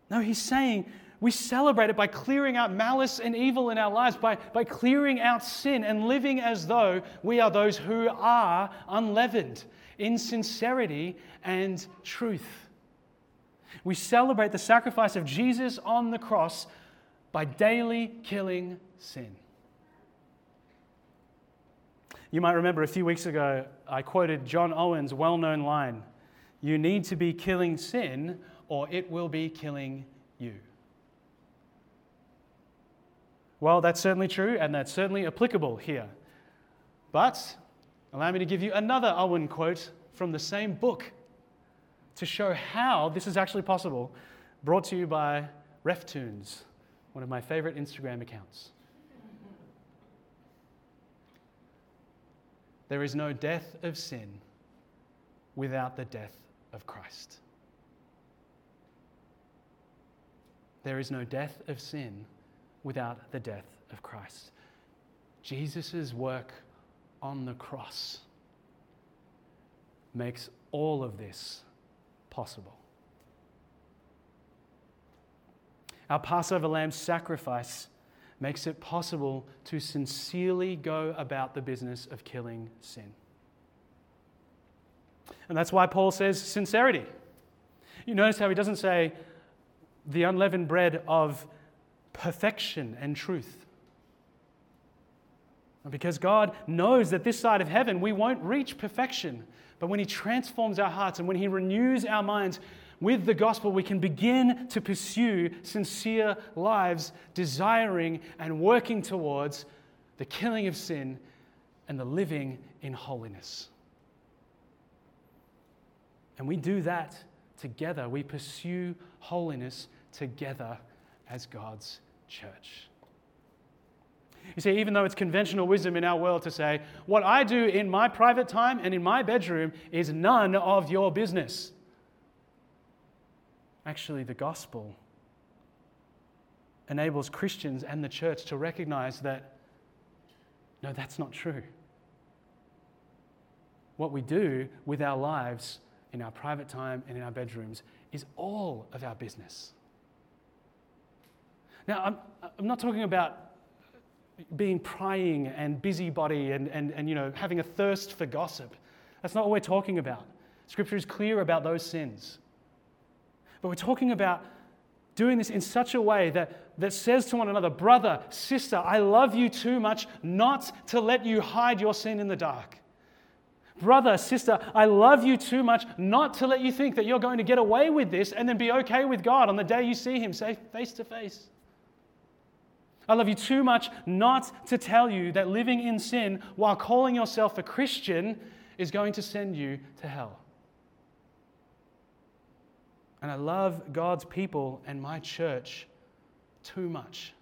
No, he's saying we celebrate it by clearing out malice and evil in our lives, by, by clearing out sin and living as though we are those who are unleavened in sincerity and truth. We celebrate the sacrifice of Jesus on the cross by daily killing sin. You might remember a few weeks ago, I quoted John Owen's well known line You need to be killing sin, or it will be killing you. Well, that's certainly true, and that's certainly applicable here. But allow me to give you another Owen quote from the same book to show how this is actually possible, brought to you by RefTunes, one of my favorite Instagram accounts. There is no death of sin without the death of Christ. There is no death of sin without the death of Christ. Jesus' work on the cross makes all of this possible. Our Passover lamb sacrifice makes it possible to sincerely go about the business of killing sin. And that's why Paul says sincerity. You notice how he doesn't say the unleavened bread of perfection and truth. Because God knows that this side of heaven we won't reach perfection. But when He transforms our hearts and when He renews our minds with the gospel, we can begin to pursue sincere lives, desiring and working towards the killing of sin and the living in holiness. And we do that together. We pursue holiness together as God's church. You see, even though it's conventional wisdom in our world to say, what I do in my private time and in my bedroom is none of your business. Actually, the gospel enables Christians and the church to recognize that no, that's not true. What we do with our lives in our private time and in our bedrooms is all of our business. Now, I'm, I'm not talking about being prying and busybody and, and, and you know, having a thirst for gossip. That's not what we're talking about. Scripture is clear about those sins. But we're talking about doing this in such a way that, that says to one another, brother, sister, I love you too much not to let you hide your sin in the dark. Brother, sister, I love you too much not to let you think that you're going to get away with this and then be okay with God on the day you see Him, face to face. I love you too much not to tell you that living in sin while calling yourself a Christian is going to send you to hell. And I love God's people and my church too much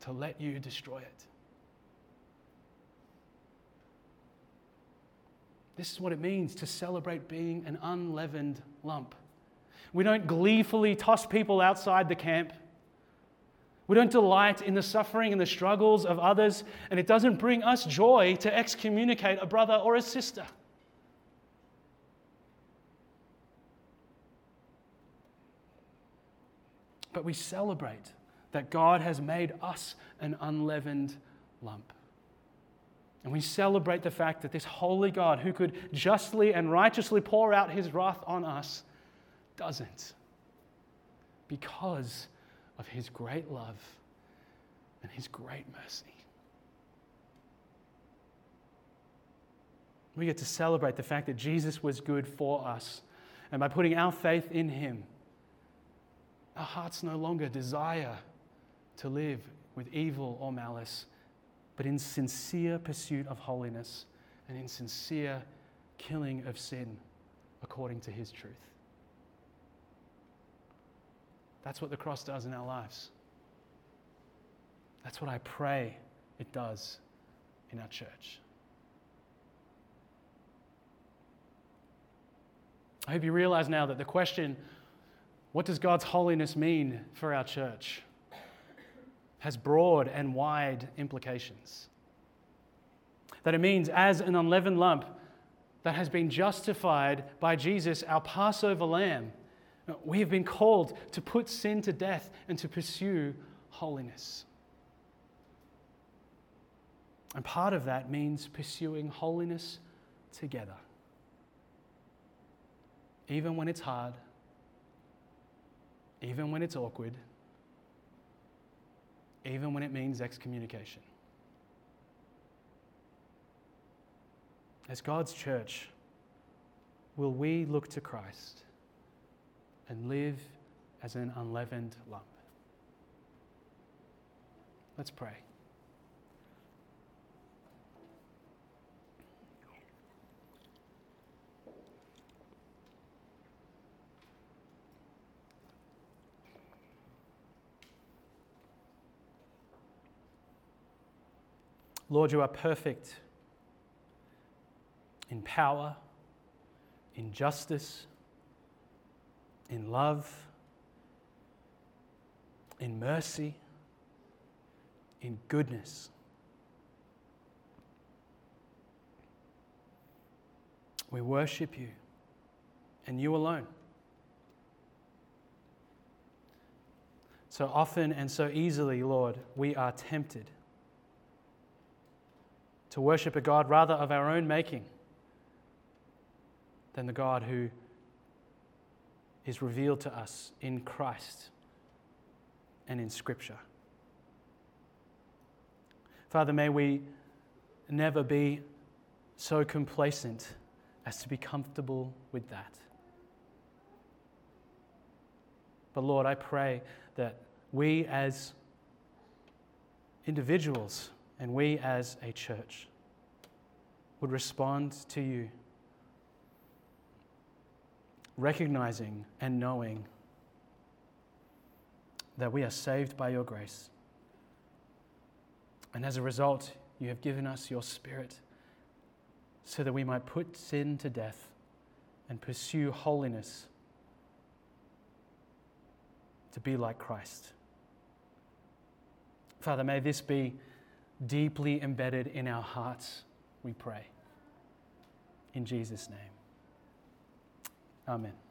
to let you destroy it. This is what it means to celebrate being an unleavened lump. We don't gleefully toss people outside the camp. We don't delight in the suffering and the struggles of others, and it doesn't bring us joy to excommunicate a brother or a sister. But we celebrate that God has made us an unleavened lump. And we celebrate the fact that this holy God, who could justly and righteously pour out his wrath on us, doesn't. Because of his great love and his great mercy. We get to celebrate the fact that Jesus was good for us. And by putting our faith in him, our hearts no longer desire to live with evil or malice but in sincere pursuit of holiness and in sincere killing of sin according to his truth. That's what the cross does in our lives. That's what I pray it does in our church. I hope you realize now that the question, what does God's holiness mean for our church? has broad and wide implications. That it means, as an unleavened lump that has been justified by Jesus, our Passover lamb, we have been called to put sin to death and to pursue holiness. And part of that means pursuing holiness together. Even when it's hard, even when it's awkward, even when it means excommunication. As God's church, will we look to Christ and live as an unleavened lump? Let's pray. Lord, you are perfect in power, in justice, in love, in mercy, in goodness. We worship you and you alone. So often and so easily, Lord, we are tempted to worship a God rather of our own making than the God who is revealed to us in Christ and in Scripture. Father, may we never be so complacent as to be comfortable with that. But Lord, I pray that we as individuals and we as a church would respond to you, recognizing and knowing that we are saved by your grace. And as a result, you have given us your Spirit so that we might put sin to death and pursue holiness to be like Christ. Father, may this be deeply embedded in our hearts, we pray. In Jesus' name. Amen.